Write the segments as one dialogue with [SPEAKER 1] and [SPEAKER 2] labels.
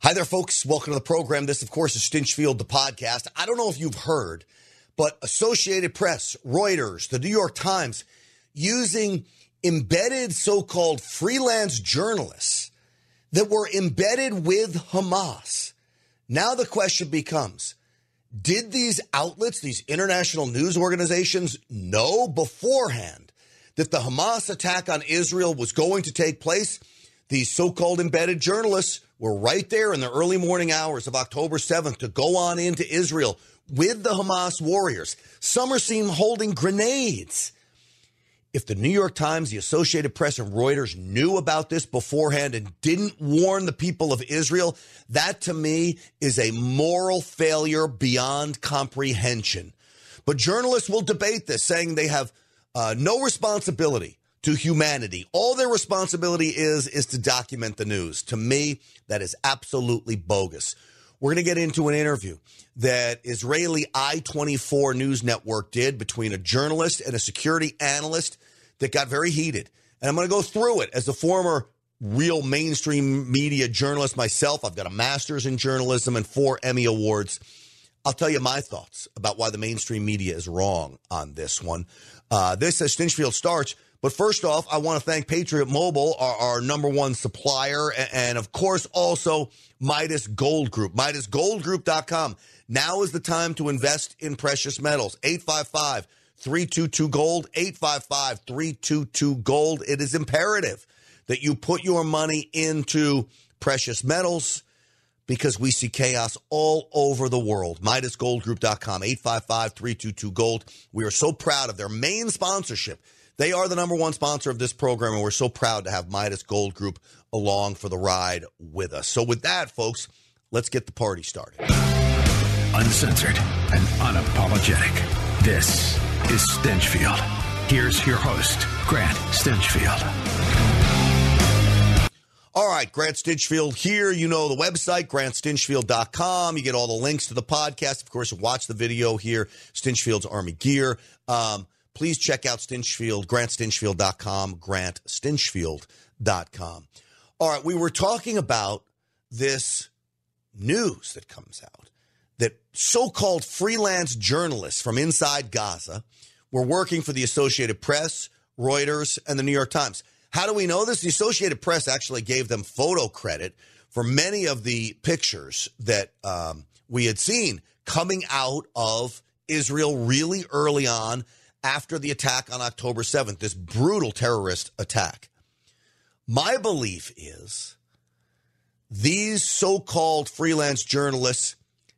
[SPEAKER 1] Hi there, folks. Welcome to the program. This, of course, is Stinchfield, the podcast. I don't know if you've heard, but Associated Press, Reuters, the New York Times, using embedded so called freelance journalists that were embedded with Hamas. Now the question becomes did these outlets, these international news organizations, know beforehand that the Hamas attack on Israel was going to take place? These so called embedded journalists were right there in the early morning hours of October 7th to go on into Israel with the Hamas warriors. Some are seen holding grenades. If the New York Times, the Associated Press, and Reuters knew about this beforehand and didn't warn the people of Israel, that to me is a moral failure beyond comprehension. But journalists will debate this, saying they have uh, no responsibility to humanity. All their responsibility is is to document the news. To me, that is absolutely bogus. We're going to get into an interview that Israeli I24 news network did between a journalist and a security analyst that got very heated. And I'm going to go through it as a former real mainstream media journalist myself. I've got a master's in journalism and four Emmy awards. I'll tell you my thoughts about why the mainstream media is wrong on this one. Uh, this, as Stinchfield starts, but first off, I want to thank Patriot Mobile, our, our number one supplier, and, and, of course also Midas Gold Group. MidasGoldGroup.com. Now is the time to invest in precious metals. 855 322 Gold, 855 322 Gold. It is imperative that you put your money into precious metals because we see chaos all over the world. MidasGoldGroup.com, 855 322 Gold. We are so proud of their main sponsorship they are the number one sponsor of this program, and we're so proud to have Midas Gold Group along for the ride with us. So, with that, folks, let's get the party started.
[SPEAKER 2] Uncensored and unapologetic. This is Stinchfield. Here's your host, Grant Stinchfield.
[SPEAKER 1] All right, Grant Stinchfield here. You know the website, grantstinchfield.com. You get all the links to the podcast. Of course, watch the video here, Stinchfield's Army Gear. Um, please check out Stinchfield, grantstinchfield.com, grantstinchfield.com. All right, we were talking about this news that comes out that so called freelance journalists from inside Gaza were working for the Associated Press, Reuters, and the New York Times. How do we know this? The Associated Press actually gave them photo credit for many of the pictures that um, we had seen coming out of Israel really early on after the attack on October 7th, this brutal terrorist attack. My belief is these so called freelance journalists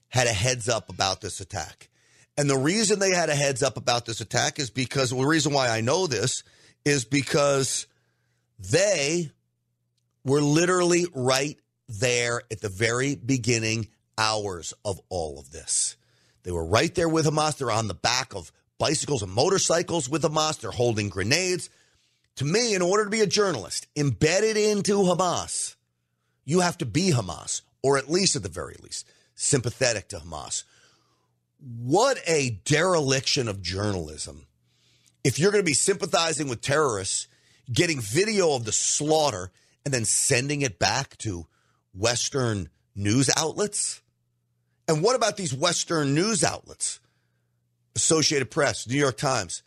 [SPEAKER 1] had a heads up about this attack. And the reason they had a heads up about this attack is because well, the reason why I know this is because they were literally right there at the very beginning hours of all of this. They were right there with Hamas. They're on the back of bicycles and motorcycles with Hamas. They're holding grenades. To me, in order to be a journalist embedded into Hamas, you have to be Hamas, or at least at the very least, sympathetic to Hamas. What a dereliction of journalism. If you're going to be sympathizing with terrorists, getting video of the slaughter, and then sending it back to Western news outlets? And what about these Western news outlets? Associated Press, New York Times,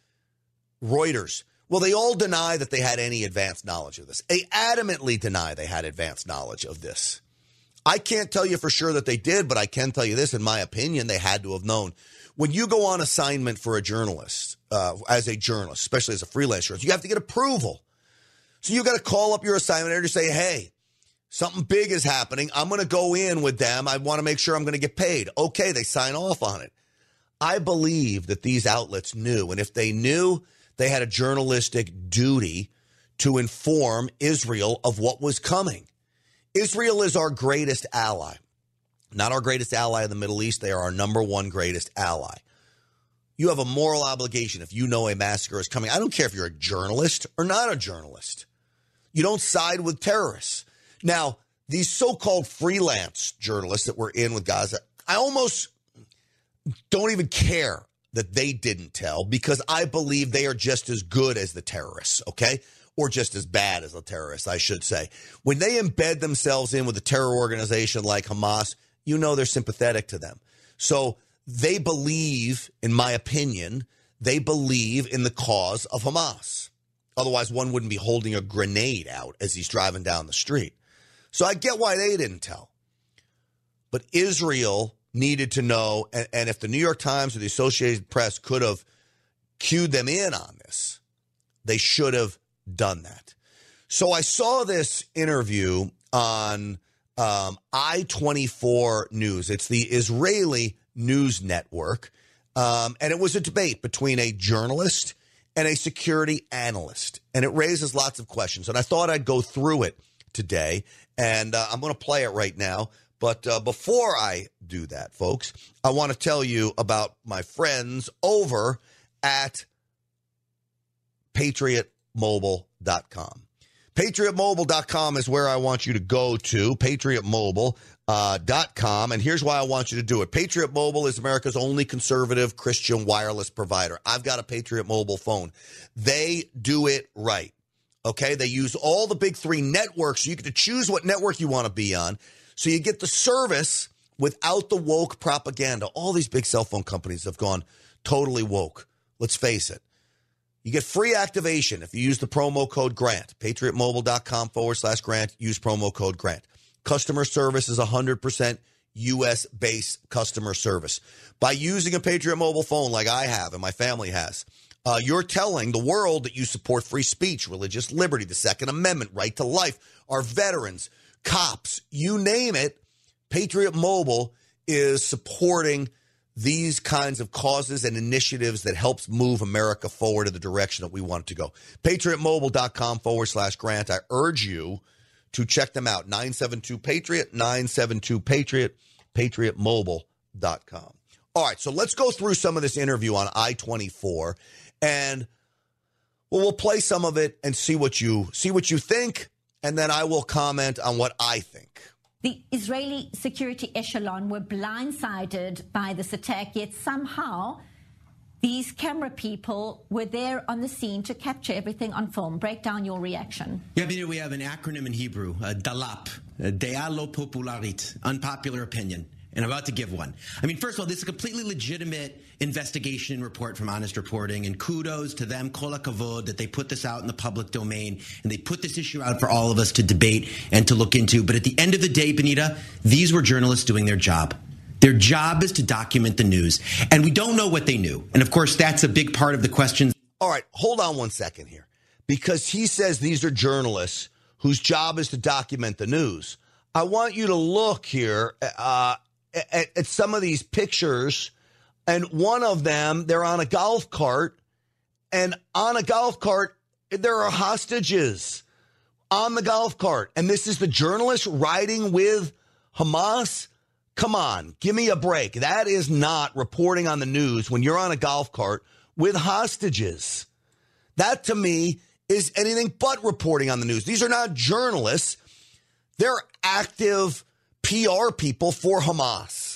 [SPEAKER 1] Reuters. Well, they all deny that they had any advanced knowledge of this. They adamantly deny they had advanced knowledge of this. I can't tell you for sure that they did, but I can tell you this in my opinion, they had to have known. When you go on assignment for a journalist, uh, as a journalist, especially as a freelancer, you have to get approval. So you got to call up your assignment editor to say, hey, something big is happening. I'm going to go in with them. I want to make sure I'm going to get paid. Okay, they sign off on it. I believe that these outlets knew, and if they knew, they had a journalistic duty to inform Israel of what was coming. Israel is our greatest ally, not our greatest ally in the Middle East. They are our number one greatest ally. You have a moral obligation if you know a massacre is coming. I don't care if you're a journalist or not a journalist. You don't side with terrorists. Now, these so called freelance journalists that were in with Gaza, I almost don't even care that they didn't tell because I believe they are just as good as the terrorists, okay? or just as bad as the terrorists, I should say. When they embed themselves in with a terror organization like Hamas, you know they're sympathetic to them. So they believe, in my opinion, they believe in the cause of Hamas. Otherwise, one wouldn't be holding a grenade out as he's driving down the street. So I get why they didn't tell. But Israel needed to know, and, and if the New York Times or the Associated Press could have cued them in on this, they should have done that. So I saw this interview on um, I 24 News. It's the Israeli news network. Um, and it was a debate between a journalist and a security analyst. And it raises lots of questions. And I thought I'd go through it today. And uh, I'm going to play it right now. But uh, before I do that, folks, I want to tell you about my friends over at patriotmobile.com. PatriotMobile.com is where I want you to go to. PatriotMobile.com. Uh, and here's why I want you to do it. Patriot Mobile is America's only conservative Christian wireless provider. I've got a Patriot Mobile phone. They do it right. Okay. They use all the big three networks. You get to choose what network you want to be on. So you get the service without the woke propaganda. All these big cell phone companies have gone totally woke. Let's face it. You get free activation if you use the promo code GRANT. PatriotMobile.com forward slash GRANT. Use promo code GRANT. Customer service is 100% US based customer service. By using a Patriot mobile phone like I have and my family has, uh, you're telling the world that you support free speech, religious liberty, the Second Amendment, right to life, our veterans, cops, you name it. Patriot Mobile is supporting these kinds of causes and initiatives that helps move America forward in the direction that we want it to go. PatriotMobile.com forward slash grant. I urge you to check them out. 972 Patriot, 972 Patriot, patriotmobile.com. All right, so let's go through some of this interview on I 24 and well, we'll play some of it and see what you see what you think, and then I will comment on what I think.
[SPEAKER 3] The Israeli security echelon were blindsided by this attack, yet somehow these camera people were there on the scene to capture everything on film. Break down your reaction.
[SPEAKER 4] Yeah, I we have an acronym in Hebrew, uh, DALAP, uh, Dealo Popularit, unpopular opinion and I'm about to give one. I mean, first of all, this is a completely legitimate investigation and report from Honest Reporting, and kudos to them, kol kavod, that they put this out in the public domain and they put this issue out for all of us to debate and to look into. But at the end of the day, Benita, these were journalists doing their job. Their job is to document the news, and we don't know what they knew. And of course, that's a big part of the questions.
[SPEAKER 1] All right, hold on one second here, because he says these are journalists whose job is to document the news. I want you to look here uh, at, at some of these pictures, and one of them, they're on a golf cart, and on a golf cart, there are hostages on the golf cart. And this is the journalist riding with Hamas. Come on, give me a break. That is not reporting on the news when you're on a golf cart with hostages. That to me is anything but reporting on the news. These are not journalists, they're active PR people for Hamas.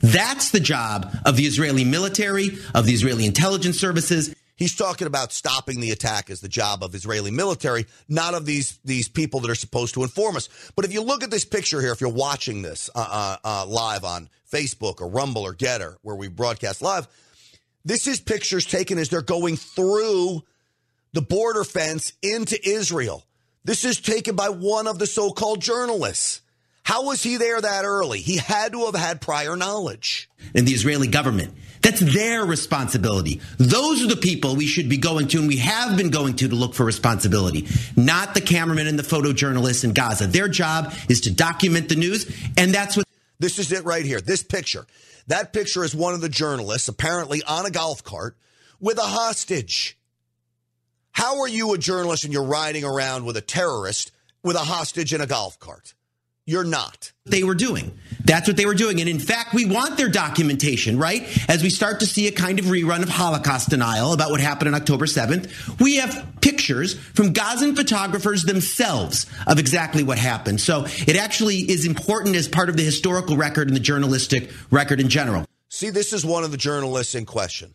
[SPEAKER 4] That's the job of the Israeli military, of the Israeli intelligence services.
[SPEAKER 1] He's talking about stopping the attack as the job of Israeli military, not of these these people that are supposed to inform us. But if you look at this picture here, if you're watching this uh, uh, uh, live on Facebook or Rumble or Gettr, where we broadcast live, this is pictures taken as they're going through the border fence into Israel. This is taken by one of the so-called journalists. How was he there that early? He had to have had prior knowledge.
[SPEAKER 4] And the Israeli government. That's their responsibility. Those are the people we should be going to and we have been going to to look for responsibility, not the cameramen and the photojournalists in Gaza. Their job is to document the news, and that's what.
[SPEAKER 1] This is it right here. This picture. That picture is one of the journalists, apparently on a golf cart with a hostage. How are you a journalist and you're riding around with a terrorist with a hostage in a golf cart? You're not.
[SPEAKER 4] They were doing. That's what they were doing. And in fact, we want their documentation, right? As we start to see a kind of rerun of Holocaust denial about what happened on October 7th, we have pictures from Gazan photographers themselves of exactly what happened. So it actually is important as part of the historical record and the journalistic record in general.
[SPEAKER 1] See, this is one of the journalists in question.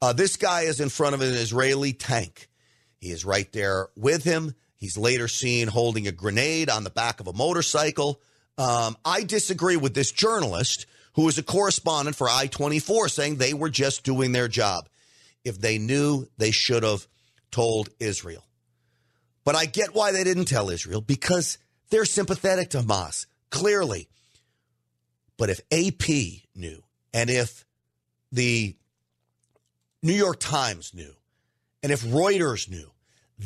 [SPEAKER 1] Uh, this guy is in front of an Israeli tank. He is right there with him. He's later seen holding a grenade on the back of a motorcycle. Um, I disagree with this journalist who is a correspondent for I 24 saying they were just doing their job. If they knew, they should have told Israel. But I get why they didn't tell Israel because they're sympathetic to Hamas, clearly. But if AP knew, and if the New York Times knew, and if Reuters knew,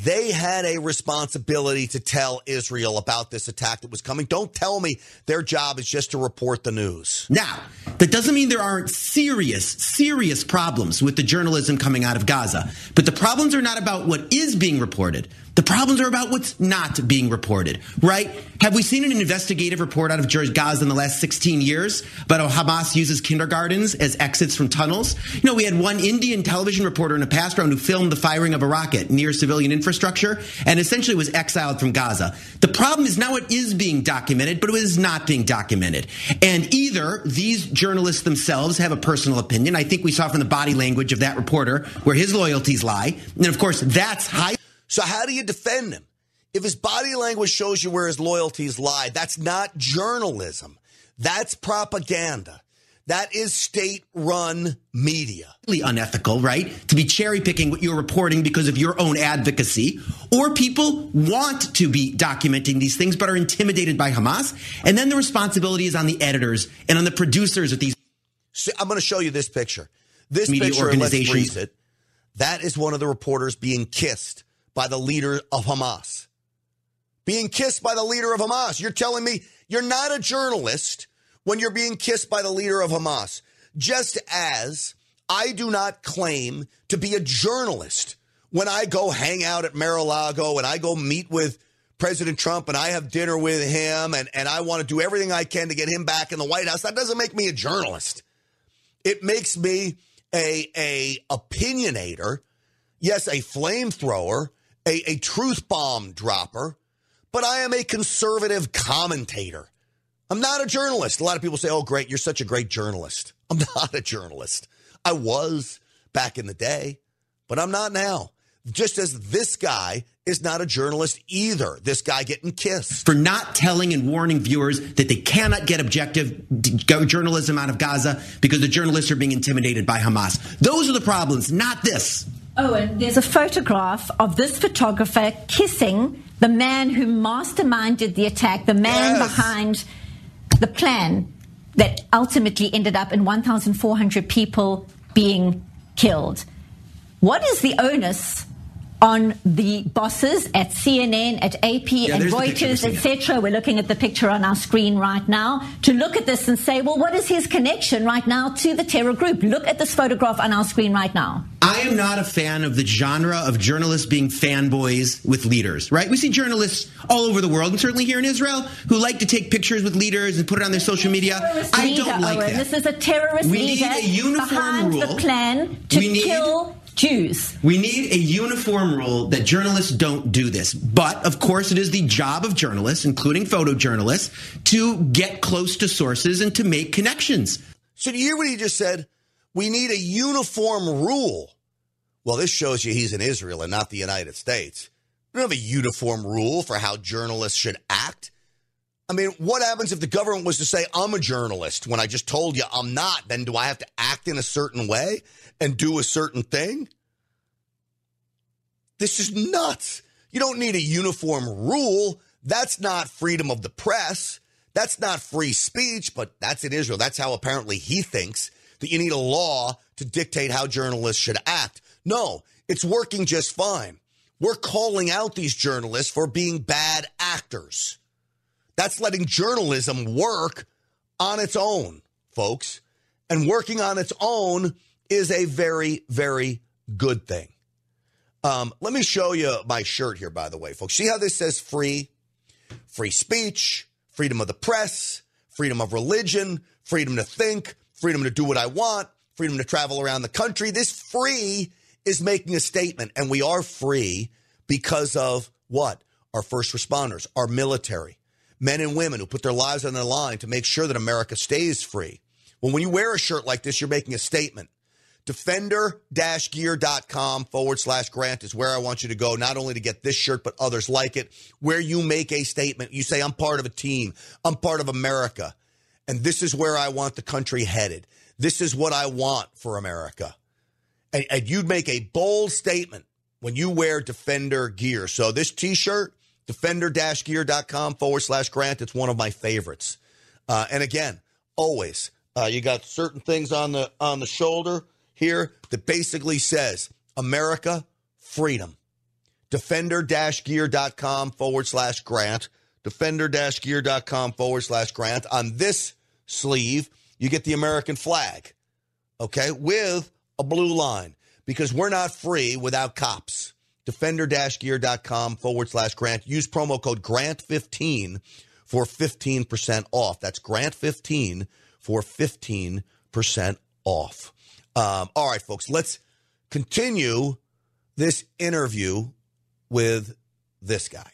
[SPEAKER 1] they had a responsibility to tell Israel about this attack that was coming. Don't tell me their job is just to report the news.
[SPEAKER 4] Now, that doesn't mean there aren't serious, serious problems with the journalism coming out of Gaza. But the problems are not about what is being reported. The problems are about what's not being reported, right? Have we seen an investigative report out of Gaza in the last 16 years about how Hamas uses kindergartens as exits from tunnels? You know, we had one Indian television reporter in a past round who filmed the firing of a rocket near civilian infrastructure and essentially was exiled from Gaza. The problem is now it is being documented, but it is not being documented. And either these journalists themselves have a personal opinion. I think we saw from the body language of that reporter where his loyalties lie. And of course, that's high
[SPEAKER 1] so how do you defend him? If his body language shows you where his loyalties lie, that's not journalism. That's propaganda. That is state run media.
[SPEAKER 4] Really unethical, right? To be cherry picking what you're reporting because of your own advocacy. Or people want to be documenting these things but are intimidated by Hamas. And then the responsibility is on the editors and on the producers of these.
[SPEAKER 1] So I'm going to show you this picture. This media picture, organizations. It, that is one of the reporters being kissed by the leader of Hamas. Being kissed by the leader of Hamas. You're telling me you're not a journalist when you're being kissed by the leader of Hamas. Just as I do not claim to be a journalist when I go hang out at Mar-a-Lago and I go meet with President Trump and I have dinner with him and, and I want to do everything I can to get him back in the White House. That doesn't make me a journalist. It makes me a, a opinionator, yes, a flamethrower, a, a truth bomb dropper, but I am a conservative commentator. I'm not a journalist. A lot of people say, oh, great, you're such a great journalist. I'm not a journalist. I was back in the day, but I'm not now. Just as this guy is not a journalist either. This guy getting kissed.
[SPEAKER 4] For not telling and warning viewers that they cannot get objective journalism out of Gaza because the journalists are being intimidated by Hamas. Those are the problems, not this.
[SPEAKER 3] Oh, and there's a photograph of this photographer kissing the man who masterminded the attack, the man yes. behind the plan that ultimately ended up in 1,400 people being killed. What is the onus on the bosses at CNN, at AP, yeah, and Reuters, etc. We're looking at the picture on our screen right now to look at this and say, well, what is his connection right now to the terror group? Look at this photograph on our screen right now.
[SPEAKER 4] I am not a fan of the genre of journalists being fanboys with leaders, right? We see journalists all over the world, and certainly here in Israel, who like to take pictures with leaders and put it on their social media. I don't like Owen.
[SPEAKER 3] that. This is a terrorist
[SPEAKER 4] we
[SPEAKER 3] leader
[SPEAKER 4] need a uniform
[SPEAKER 3] behind
[SPEAKER 4] rule.
[SPEAKER 3] the plan to kill Jews.
[SPEAKER 4] We need a uniform rule that journalists don't do this. But of course, it is the job of journalists, including photojournalists, to get close to sources and to make connections.
[SPEAKER 1] So, do you hear what he just said? We need a uniform rule. Well, this shows you he's in Israel and not the United States. We don't have a uniform rule for how journalists should act. I mean, what happens if the government was to say, I'm a journalist when I just told you I'm not? Then do I have to act in a certain way and do a certain thing? This is nuts. You don't need a uniform rule. That's not freedom of the press. That's not free speech, but that's in Israel. That's how apparently he thinks that you need a law to dictate how journalists should act. No, it's working just fine. We're calling out these journalists for being bad actors. That's letting journalism work on its own, folks. And working on its own is a very, very good thing. Um, let me show you my shirt here, by the way, folks. See how this says free? Free speech, freedom of the press, freedom of religion, freedom to think, freedom to do what I want, freedom to travel around the country. This free is making a statement, and we are free because of what? Our first responders, our military, men and women who put their lives on the line to make sure that America stays free. Well, when you wear a shirt like this, you're making a statement Defender-gear.com forward slash grant is where I want you to go, not only to get this shirt, but others like it, where you make a statement. You say, I'm part of a team. I'm part of America. And this is where I want the country headed. This is what I want for America. And, and you'd make a bold statement when you wear Defender gear. So this t-shirt, defender-gear.com forward slash grant, it's one of my favorites. Uh, and again, always, uh, you got certain things on the on the shoulder here that basically says America, freedom. Defender-gear.com forward slash grant. Defender-gear.com forward slash grant. On this sleeve, you get the American flag, okay, with a blue line because we're not free without cops. Defender-gear.com forward slash grant. Use promo code GRANT15 for 15% off. That's GRANT15 for 15% off. Um, all right, folks, let's continue this interview with this guy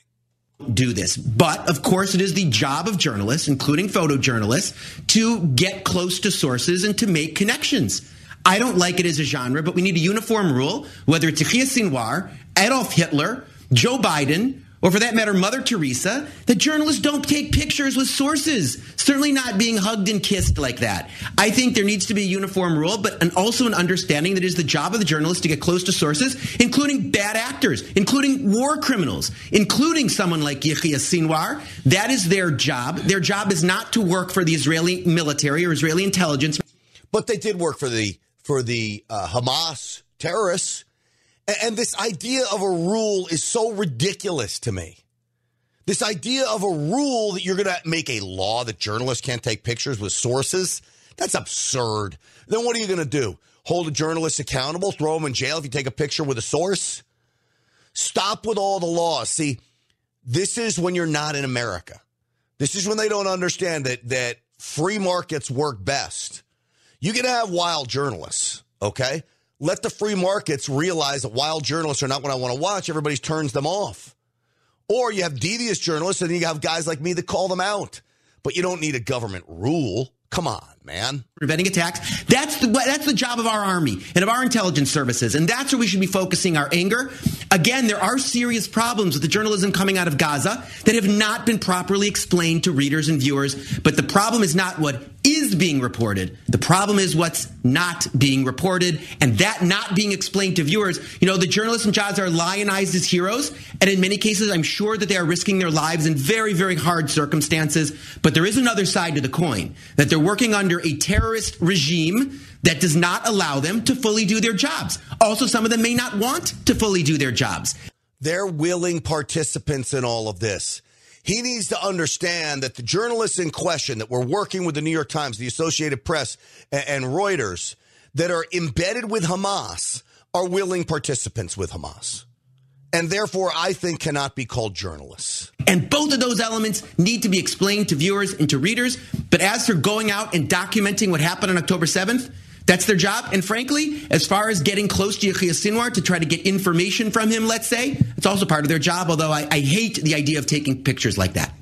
[SPEAKER 4] do this. But of course, it is the job of journalists, including photojournalists, to get close to sources and to make connections. I don't like it as a genre, but we need a uniform rule, whether it's Yahya Sinwar, Adolf Hitler, Joe Biden, or for that matter, Mother Teresa, that journalists don't take pictures with sources. Certainly not being hugged and kissed like that. I think there needs to be a uniform rule, but and also an understanding that it is the job of the journalist to get close to sources, including bad actors, including war criminals, including someone like Yahya Sinwar. That is their job. Their job is not to work for the Israeli military or Israeli intelligence.
[SPEAKER 1] But they did work for the for the uh, Hamas terrorists. And this idea of a rule is so ridiculous to me. This idea of a rule that you're going to make a law that journalists can't take pictures with sources, that's absurd. Then what are you going to do? Hold a journalist accountable, throw him in jail if you take a picture with a source? Stop with all the laws. See, this is when you're not in America. This is when they don't understand that that free markets work best. You can have wild journalists, okay? Let the free markets realize that wild journalists are not what I want to watch. Everybody turns them off. Or you have devious journalists and you have guys like me that call them out. But you don't need a government rule. Come on, man.
[SPEAKER 4] Preventing attacks. That's the that's the job of our army and of our intelligence services, and that's where we should be focusing our anger. Again, there are serious problems with the journalism coming out of Gaza that have not been properly explained to readers and viewers. But the problem is not what is being reported. The problem is what's not being reported, and that not being explained to viewers. You know, the journalists in Gaza are lionized as heroes, and in many cases, I'm sure that they are risking their lives in very, very hard circumstances. But there is another side to the coin that they're working under a terrorist regime that does not allow them to fully do their jobs. Also, some of them may not want to fully do their jobs.
[SPEAKER 1] They're willing participants in all of this. He needs to understand that the journalists in question that were working with the New York Times, the Associated Press, and Reuters that are embedded with Hamas are willing participants with Hamas. And therefore, I think cannot be called journalists.
[SPEAKER 4] And both of those elements need to be explained to viewers and to readers. But as for going out and documenting what happened on October 7th, that's their job. And frankly, as far as getting close to Yahya Sinwar to try to get information from him, let's say, it's also part of their job, although I, I hate the idea of taking pictures like that.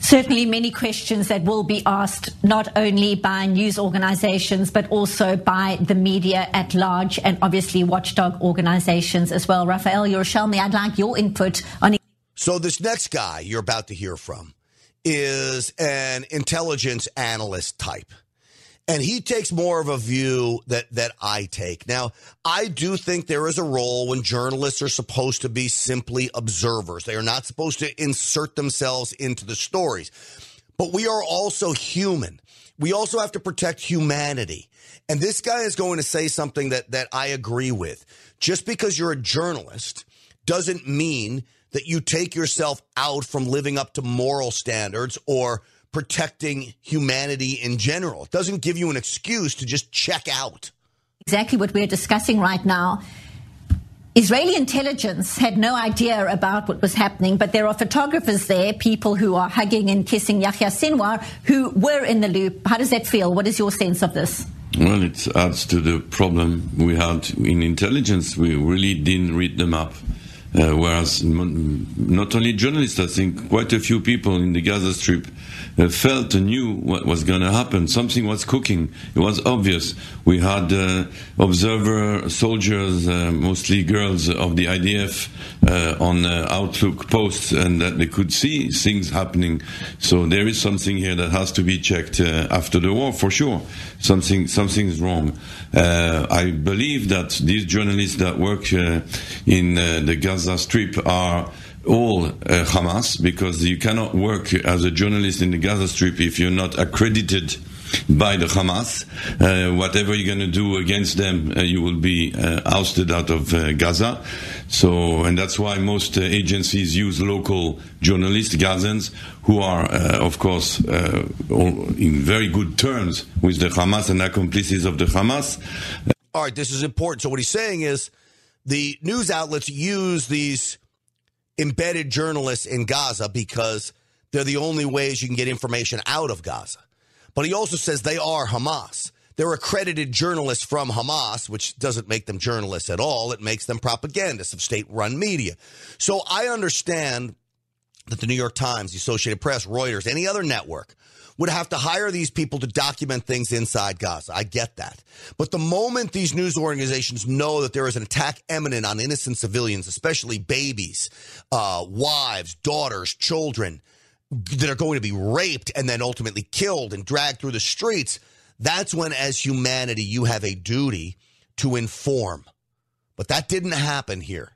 [SPEAKER 3] Certainly, many questions that will be asked not only by news organizations, but also by the media at large and obviously watchdog organizations as well. Raphael Yerushalmi, I'd like your input on.
[SPEAKER 1] So, this next guy you're about to hear from is an intelligence analyst type and he takes more of a view that that I take. Now, I do think there is a role when journalists are supposed to be simply observers. They are not supposed to insert themselves into the stories. But we are also human. We also have to protect humanity. And this guy is going to say something that that I agree with. Just because you're a journalist doesn't mean that you take yourself out from living up to moral standards or protecting humanity in general. It doesn't give you an excuse to just check out.
[SPEAKER 3] Exactly what we're discussing right now. Israeli intelligence had no idea about what was happening, but there are photographers there, people who are hugging and kissing Yahya Sinwar, who were in the loop. How does that feel? What is your sense of this?
[SPEAKER 5] Well, it adds to the problem we had in intelligence. We really didn't read them up Uh, whereas not only journalists, I think quite a few people in the Gaza Strip uh, felt and knew what was going to happen. Something was cooking. It was obvious. We had uh, observer soldiers, uh, mostly girls of the IDF, uh, on uh, Outlook posts, and that they could see things happening. So there is something here that has to be checked after the war, for sure. Something, something is wrong. I believe that these journalists that work in the Gaza Strip are all uh, Hamas because you cannot work as a journalist in the Gaza Strip if you're not accredited by the Hamas. Uh, whatever you're going to do against them, uh, you will be uh, ousted out of uh, Gaza. So, and that's why most uh, agencies use local journalists, Gazans, who are, of course, in very good terms with the Hamas and accomplices of the Hamas.
[SPEAKER 1] All right, this is important. So, what he's saying is the news outlets use these embedded journalists in Gaza because they're the only ways you can get information out of Gaza. But he also says they are Hamas. They're accredited journalists from Hamas, which doesn't make them journalists at all. It makes them propagandists of state run media. So I understand that the New York Times, the Associated Press, Reuters, any other network would have to hire these people to document things inside Gaza. I get that. But the moment these news organizations know that there is an attack imminent on innocent civilians, especially babies, uh, wives, daughters, children, that are going to be raped and then ultimately killed and dragged through the streets, that's when, as humanity, you have a duty to inform. But that didn't happen here.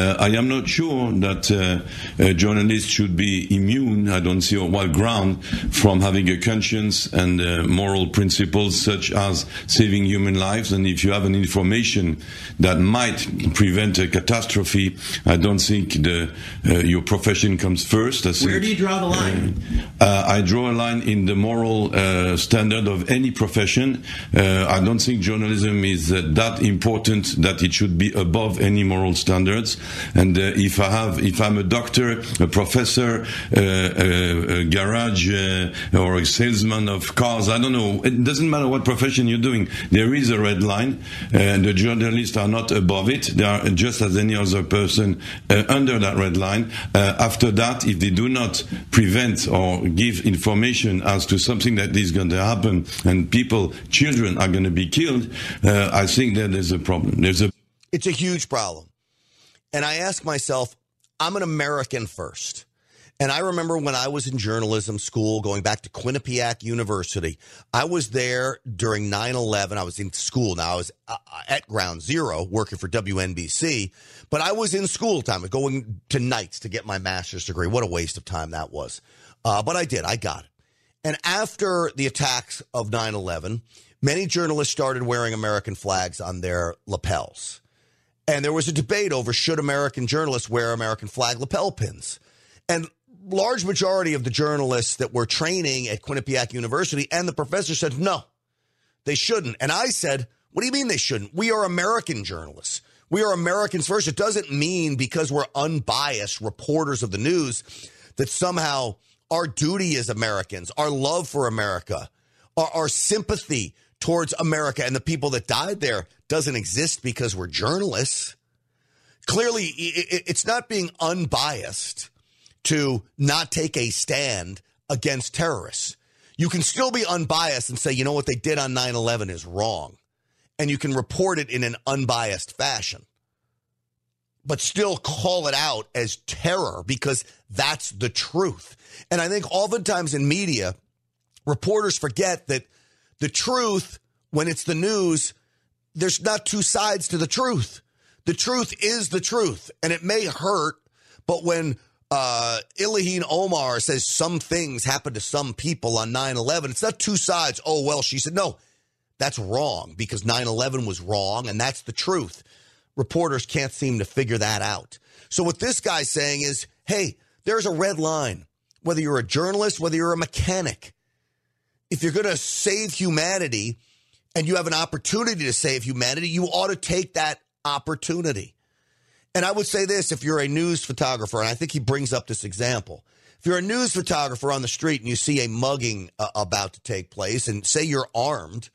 [SPEAKER 5] Uh, I am not sure that uh, uh, journalists should be immune, I don't see on what ground, from having a conscience and uh, moral principles such as saving human lives. And if you have an information that might prevent a catastrophe, I don't think the, uh, your profession comes first. I
[SPEAKER 4] Where do you draw the line?
[SPEAKER 5] Uh, I draw a line in the moral standard of any profession. I don't think journalism is that important that it should be above any moral standards. And uh, if I have, if I'm a doctor, a professor, uh, a, a, garage uh, or a salesman of cars, I don't know. It doesn't matter what profession you're doing. There is a red line, and the journalists are not above it. They are just as any other person uh, under that red line. Uh, after that, if they do not prevent or give information as to something that is going to happen and people, children are going to be killed, uh, I think that there's a problem. There's a
[SPEAKER 1] it's a huge problem. And I ask myself, I'm an American first. And I remember when I was in journalism school, going back to Quinnipiac University, I was there during 9 11. I was in school. Now I was uh, uh at ground zero working for WNBC, but I was in school time, going to nights to get my master's degree. What a waste of time that was. Uh, but I did, I got it. And after the attacks of 9 11, many journalists started wearing American flags on their lapels. And there was a debate over should American journalists wear American flag lapel pins. And large majority of the journalists that were training at Quinnipiac University and the professor said no, they shouldn't. And I said, what do you mean they shouldn't? We are American journalists. We are Americans first. It doesn't mean because we're unbiased reporters of the news that somehow our duty as Americans, our love for America, our, our sympathy towards America and the people that died there doesn't exist because we're journalists. Clearly, it's not being unbiased to not take a stand against terrorists. You can still be unbiased and say, you know what they did on 9 11 is wrong. And you can report it in an unbiased fashion, but still call it out as terror because that's the truth. And I think oftentimes in media, reporters forget that the truth, when it's the news, there's not two sides to the truth. The truth is the truth, and it may hurt, but when uh, Ilhan Omar says some things happened to some people on 9 11, it's not two sides. Oh, well, she said, no, that's wrong because 9 11 was wrong, and that's the truth. Reporters can't seem to figure that out. So, what this guy's saying is hey, there's a red line. Whether you're a journalist, whether you're a mechanic, if you're going to save humanity and you have an opportunity to save humanity, you ought to take that opportunity. And I would say this if you're a news photographer, and I think he brings up this example. If you're a news photographer on the street and you see a mugging uh, about to take place, and say you're armed,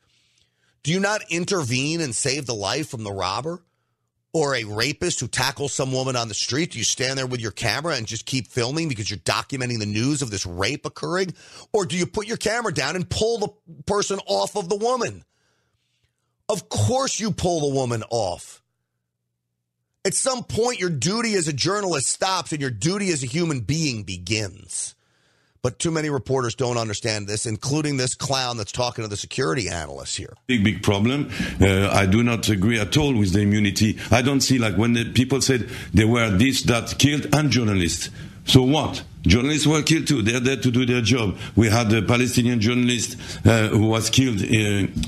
[SPEAKER 1] do you not intervene and save the life from the robber? or a rapist who tackles some woman on the street? Do you stand there with your camera and just keep filming because you're documenting the news of this rape occurring? Or do you put your camera down and pull the person off of the woman? Of course, you pull the woman off. At some point, your duty as a journalist stops and your duty as a human being begins. But too many reporters don't understand this, including this clown that's talking to the security analyst here.
[SPEAKER 5] Big, big problem. Uh, I do not agree at all with the immunity. I don't see like when the people said there were this, that killed and journalists. So what? Journalists were killed too. They're there to do their job. We had a Palestinian journalist uh, who was killed uh,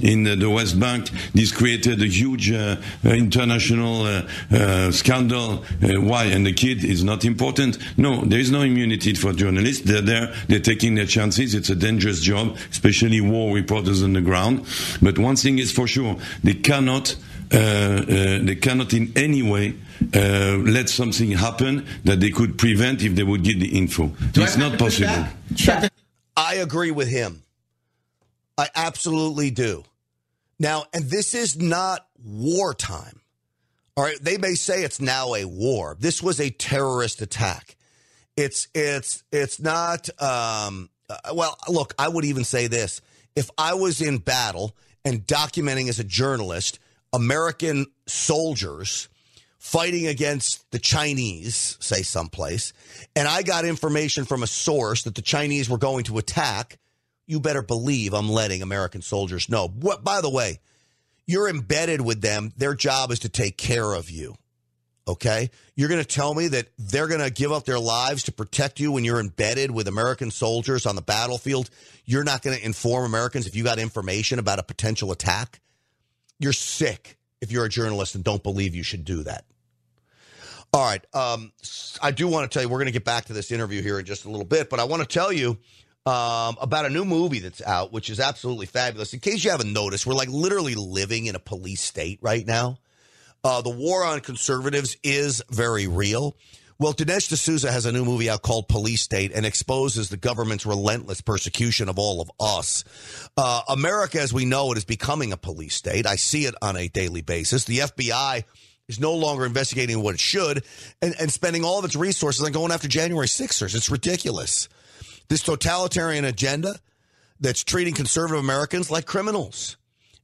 [SPEAKER 5] in the West Bank. This created a huge uh, international uh, uh, scandal. Uh, why? And the kid is not important? No, there is no immunity for journalists. They're there. They're taking their chances. It's a dangerous job, especially war reporters on the ground. But one thing is for sure: they cannot. They cannot in any way uh, let something happen that they could prevent if they would get the info. Do it's not possible.
[SPEAKER 1] I agree with him. I absolutely do. Now, and this is not wartime. All right, they may say it's now a war. This was a terrorist attack. It's it's it's not. Um, uh, well, look, I would even say this: if I was in battle and documenting as a journalist American soldiers fighting against the Chinese, say someplace, and I got information from a source that the Chinese were going to attack, you better believe I'm letting American soldiers know. What, by the way, you're embedded with them. Their job is to take care of you. Okay? You're going to tell me that they're going to give up their lives to protect you when you're embedded with American soldiers on the battlefield. You're not going to inform Americans if you got information about a potential attack. You're sick if you're a journalist and don't believe you should do that. All right. Um, I do want to tell you, we're going to get back to this interview here in just a little bit, but I want to tell you um, about a new movie that's out, which is absolutely fabulous. In case you haven't noticed, we're like literally living in a police state right now. Uh, the war on conservatives is very real. Well, Dinesh D'Souza has a new movie out called Police State and exposes the government's relentless persecution of all of us. Uh, America, as we know it, is becoming a police state. I see it on a daily basis. The FBI is no longer investigating what it should and, and spending all of its resources on going after January 6ers. It's ridiculous. This totalitarian agenda that's treating conservative Americans like criminals.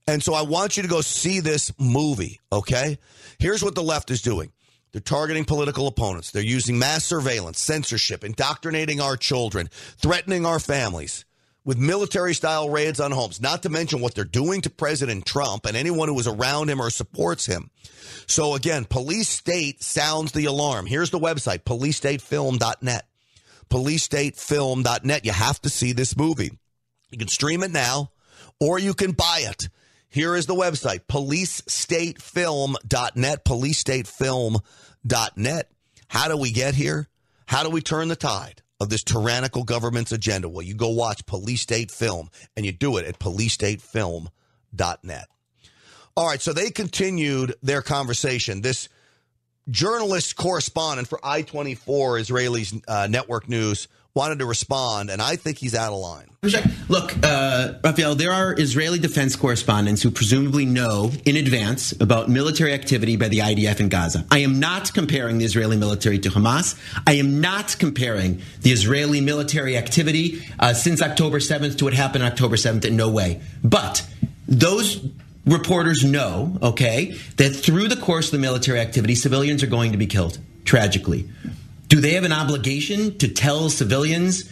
[SPEAKER 1] And so I want you to go see this movie, okay? Here's what the left is doing. They're targeting political opponents. They're using mass surveillance, censorship, indoctrinating our children, threatening our families with military style raids on homes, not to mention what they're doing to President Trump and anyone who is around him or supports him. So again, police state sounds the alarm. Here's the website, policestatefilm.net. Policestatefilm.net. You have to see this movie. You can stream it now or you can buy it. Here is the website, policestatefilm.net, policestatefilm.net. How do we get here? How do we turn the tide? of this tyrannical government's agenda. Well, you go watch Police State Film, and you do it at policestatefilm.net. All right, so they continued their conversation. This journalist correspondent for I 24 Israelis uh, network news wanted to respond, and I think he's out of line.
[SPEAKER 4] Look, uh, Raphael, there are Israeli defense correspondents who presumably know in advance about military activity by the IDF in Gaza. I am not comparing the Israeli military to Hamas. I am not comparing the Israeli military activity uh, since October 7th to what happened October 7th in no way. But those reporters know, okay, that through the course of the military activity, civilians are going to be killed, tragically. Do they have an obligation to tell civilians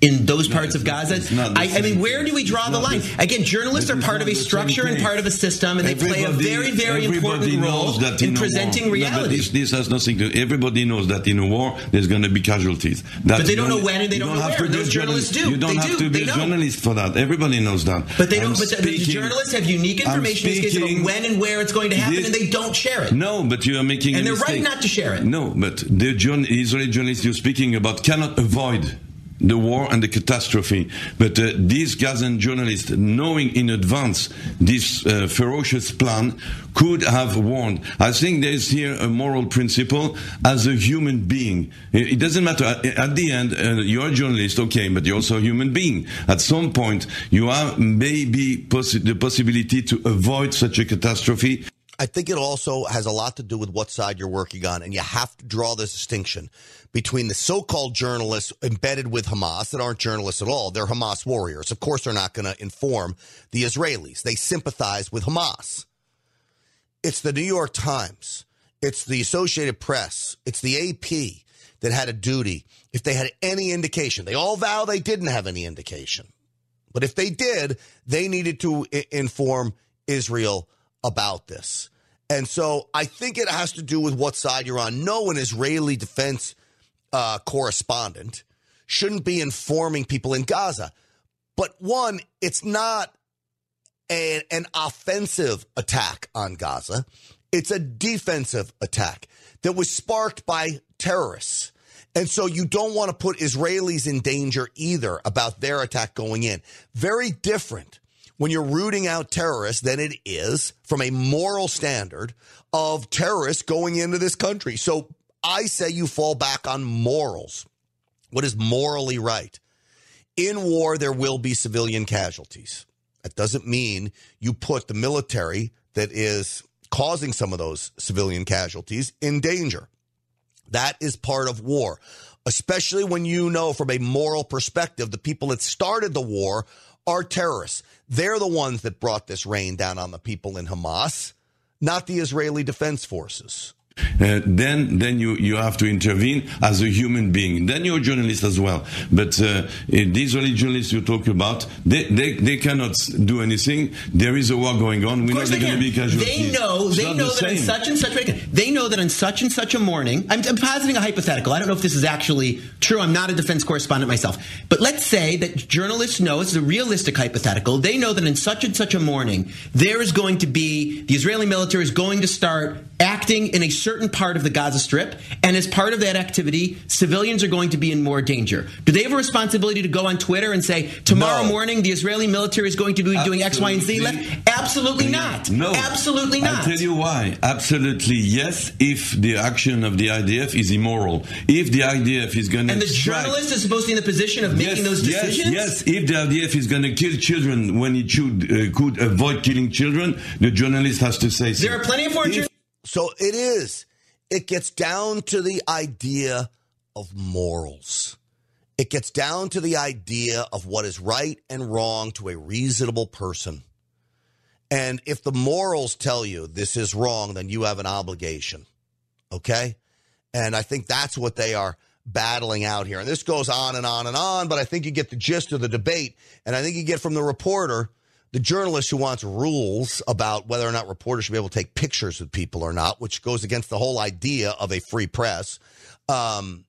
[SPEAKER 4] in those parts no, of Gaza. I, I, mean, where do we draw the line? Again, journalists are part of a structure and part of a system, and everybody, they play a very, very important role in, in presenting reality.
[SPEAKER 5] No, this, this, has nothing to. Everybody knows that in a war there's going to be casualties.
[SPEAKER 4] That's but they don't know when and they don't, don't know where. Those journalists do.
[SPEAKER 5] You don't
[SPEAKER 4] they
[SPEAKER 5] have
[SPEAKER 4] do.
[SPEAKER 5] to be a journalist for that. Everybody knows that.
[SPEAKER 4] But they don't. but speaking, the journalists have unique information in this case about when and where it's going to happen, this, and they don't share it.
[SPEAKER 5] No, but you are making
[SPEAKER 4] and
[SPEAKER 5] they're
[SPEAKER 4] right not to share it.
[SPEAKER 5] No, but the Israeli journalists you're speaking about cannot avoid the war and the catastrophe. But uh, these Gazan journalists, knowing in advance this uh, ferocious plan, could have warned. I think there is here a moral principle as a human being. It doesn't matter. At the end, uh, you're a journalist, okay, but you're also a human being. At some point, you have maybe possi- the possibility to avoid such a catastrophe.
[SPEAKER 1] I think it also has a lot to do with what side you're working on. And you have to draw this distinction between the so called journalists embedded with Hamas that aren't journalists at all. They're Hamas warriors. Of course, they're not going to inform the Israelis, they sympathize with Hamas. It's the New York Times, it's the Associated Press, it's the AP that had a duty. If they had any indication, they all vow they didn't have any indication. But if they did, they needed to I- inform Israel about this. And so I think it has to do with what side you're on. No, an Israeli defense uh, correspondent shouldn't be informing people in Gaza. But one, it's not a, an offensive attack on Gaza, it's a defensive attack that was sparked by terrorists. And so you don't want to put Israelis in danger either about their attack going in. Very different when you're rooting out terrorists than it is from a moral standard of terrorists going into this country. So I say you fall back on morals. What is morally right? In war, there will be civilian casualties. That doesn't mean you put the military that is causing some of those civilian casualties in danger. That is part of war, especially when you know from a moral perspective the people that started the war are terrorists. They're the ones that brought this rain down on the people in Hamas, not the Israeli Defense Forces.
[SPEAKER 5] Uh, then then you, you have to intervene as a human being. Then you're a journalist as well. But uh, these early journalists you talk about, they, they, they cannot do anything. There is a war going on. We know they're going to be casualties.
[SPEAKER 4] They know.
[SPEAKER 5] It's
[SPEAKER 4] they know
[SPEAKER 5] the
[SPEAKER 4] that in
[SPEAKER 5] same.
[SPEAKER 4] such and such. They know that on such and such a morning. I'm, I'm positing a hypothetical. I don't know if this is actually true. I'm not a defense correspondent myself. But let's say that journalists know it's a realistic hypothetical. They know that in such and such a morning there is going to be the Israeli military is going to start acting in a certain part of the Gaza Strip, and as part of that activity, civilians are going to be in more danger. Do they have a responsibility to go on Twitter and say tomorrow
[SPEAKER 1] No.
[SPEAKER 4] morning the Israeli military is going to be doing X, Y, and Z?
[SPEAKER 5] Absolutely.
[SPEAKER 4] Left? Absolutely not.
[SPEAKER 5] No.
[SPEAKER 4] Absolutely not.
[SPEAKER 5] I'll tell you why. Absolutely yes, if the action of the IDF is immoral. If the IDF is going to
[SPEAKER 4] And the journalist is supposed to be in the position of making those decisions?
[SPEAKER 5] Yes, yes. If the IDF is going to kill children when it should uh, could avoid killing children, the journalist has to say so.
[SPEAKER 4] There are plenty of
[SPEAKER 5] If-
[SPEAKER 4] journalists.
[SPEAKER 1] So it is. It gets down to the idea of morals. It gets down to the idea of what is right and wrong to a reasonable person. And if the morals tell you this is wrong, then you have an obligation. Okay? And I think that's what they are battling out here. And this goes on and on and on, but I think you get the gist of the debate. And I think you get from the reporter, the journalist who wants rules about whether or not reporters should be able to take pictures with people or not, which goes against the whole idea of a free press. Um,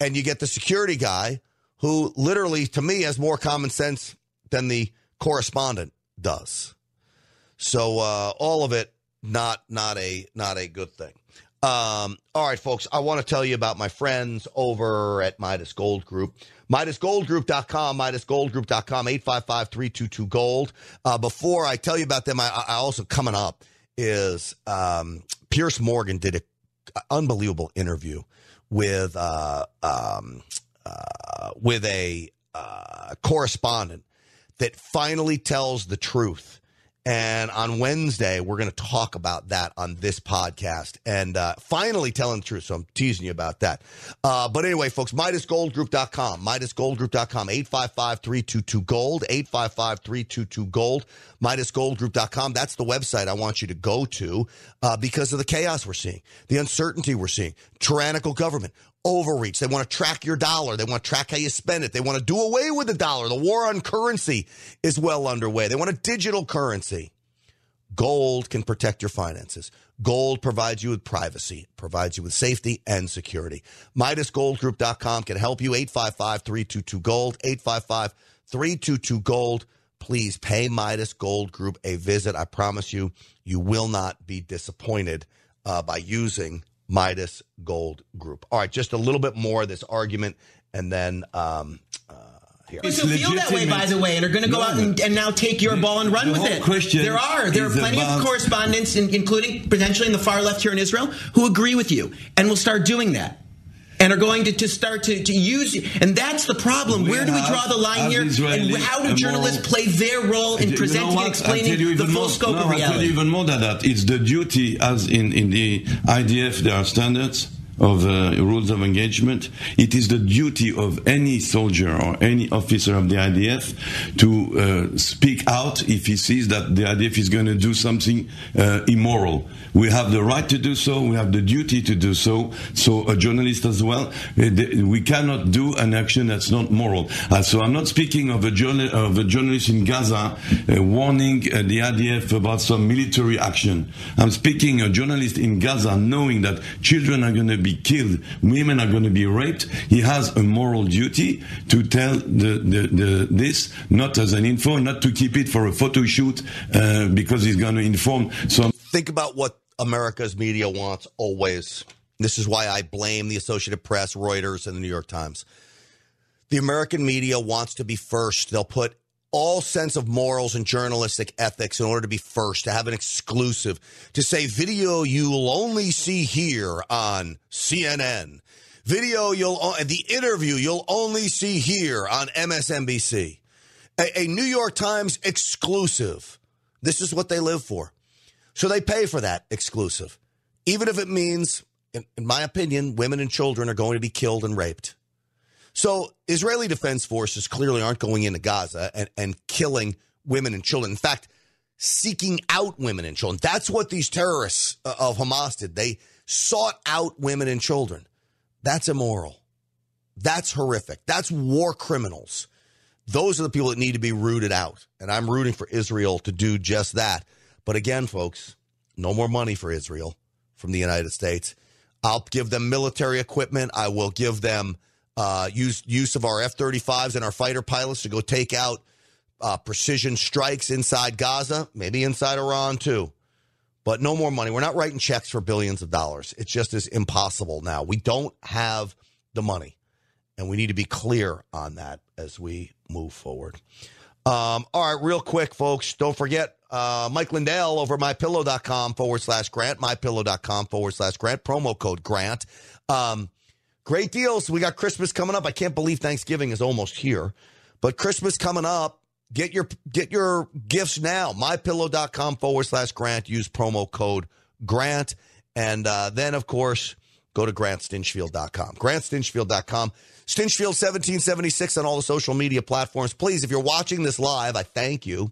[SPEAKER 1] and you get the security guy who literally, to me, has more common sense than the correspondent does. So uh, all of it not not a not a good thing. Um, all right, folks, I want to tell you about my friends over at Midas Gold Group. MidasGoldGroup.com, MidasGoldGroup.com, 855-322-GOLD. Uh, before I tell you about them, I, I also coming up is um, Piers Morgan did an unbelievable interview with uh, um, uh, with a uh, correspondent that finally tells the truth. And on Wednesday, we're going to talk about that on this podcast and uh, finally telling the truth. So I'm teasing you about that. Uh, but anyway, folks, MidasGoldGroup.com, MidasGoldGroup.com, 855-322-GOLD, 855-322-GOLD, MidasGoldGroup.com. That's the website I want you to go to uh, because of the chaos we're seeing, the uncertainty we're seeing, tyrannical government, overreach. They want to track your dollar. They want to track how you spend it. They want to do away with the dollar. The war on currency is well underway. They want a digital currency. Gold can protect your finances. Gold provides you with privacy, provides you with safety and security. MidasGoldGroup.com can help you. 855-322-GOLD, 855-322-GOLD. Please pay Midas Gold Group a visit. I promise you, you will not be disappointed uh, by using Midas Gold Group. All right, just a little bit more of this argument, and then um, uh, here.
[SPEAKER 4] who feel that way, by the way, and are going to go
[SPEAKER 5] No,
[SPEAKER 4] out and, and now take your ball and run with it.
[SPEAKER 5] question
[SPEAKER 4] there are there are plenty
[SPEAKER 5] about-
[SPEAKER 4] of correspondents, in, including potentially in the far left here in Israel, who agree with you and will start doing that. And are going to, to start to, to use and that's the problem.
[SPEAKER 5] We
[SPEAKER 4] Where do we draw the line here? And how do journalists
[SPEAKER 5] moral-
[SPEAKER 4] play their role in
[SPEAKER 5] You know
[SPEAKER 4] presenting and
[SPEAKER 5] I'll tell you
[SPEAKER 4] explaining the full
[SPEAKER 5] more-
[SPEAKER 4] scope
[SPEAKER 5] no,
[SPEAKER 4] of
[SPEAKER 5] I'll tell you
[SPEAKER 4] reality?
[SPEAKER 5] even more than that. It's the duty, as in, in the IDF, there are standards of uh, rules of engagement. It is the duty of any soldier or any officer of the IDF to uh, speak out if he sees that the IDF is going to do something uh, immoral. We have the right to do so. We have the duty to do so. So a journalist as well. uh, We cannot do an action that's not moral. Uh, so I'm not speaking of a, journal, of a journalist in Gaza warning the IDF about some military action. I'm speaking a journalist in Gaza knowing that children are going to be killed, women are going to be raped. He has a moral duty to tell the, the, the, this, not as an info, not to keep it for a photo shoot uh, because he's going to inform some
[SPEAKER 1] think about what America's media wants always. This is why I blame the Associated Press, Reuters, and the New York Times. The American media wants to be first. They'll put all sense of morals and journalistic ethics in order to be first, to have an exclusive, to say video you'll only see here on CNN. Video you'll the interview you'll only see here on MSNBC. A, a New York Times exclusive. This is what they live for. So they pay for that exclusive, even if it means, in, in my opinion, women and children are going to be killed and raped. So Israeli Defense Forces clearly aren't going into Gaza and, and killing women and children. In fact, seeking out women and children. That's what these terrorists uh, of Hamas did. They sought out women and children. That's immoral. That's horrific. That's war criminals. Those are the people that need to be rooted out. And I'm rooting for Israel to do just that. But again, folks, no more money for Israel from the United States. I'll give them military equipment. I will give them uh, use use of our F 35s and our fighter pilots to go take out uh, precision strikes inside Gaza, maybe inside Iran too. But no more money. We're not writing checks for billions of dollars. It just is impossible now. We don't have the money. And we need to be clear on that as we move forward. Um, all right, real quick, folks. Don't forget uh, Mike Lindell over mypillow.com forward slash grant, mypillow.com forward slash grant, promo code grant. Um, great deals. We got Christmas coming up. I can't believe Thanksgiving is almost here, but Christmas coming up. Get your get your gifts now. Mypillow.com forward slash grant. Use promo code grant. And uh, then, of course, go to grantstinchfield.com. Grantstinchfield.com. Stinchfield 1776 on all the social media platforms. Please, if you're watching this live, I thank you.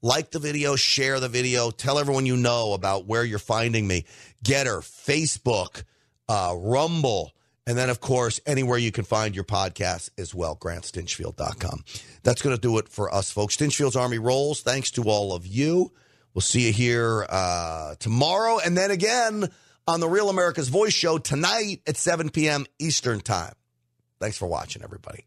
[SPEAKER 1] Like the video, share the video, tell everyone you know about where you're finding me. Gettr, Facebook, uh, Rumble, and then, of course, anywhere you can find your podcast as well, grantstinchfield.com. That's going to do it for us, folks. Stinchfield's Army rolls. Thanks to all of you. We'll see you here uh, tomorrow. And then again on the Real America's Voice show tonight at 7 p.m. Eastern Time. Thanks for watching, everybody.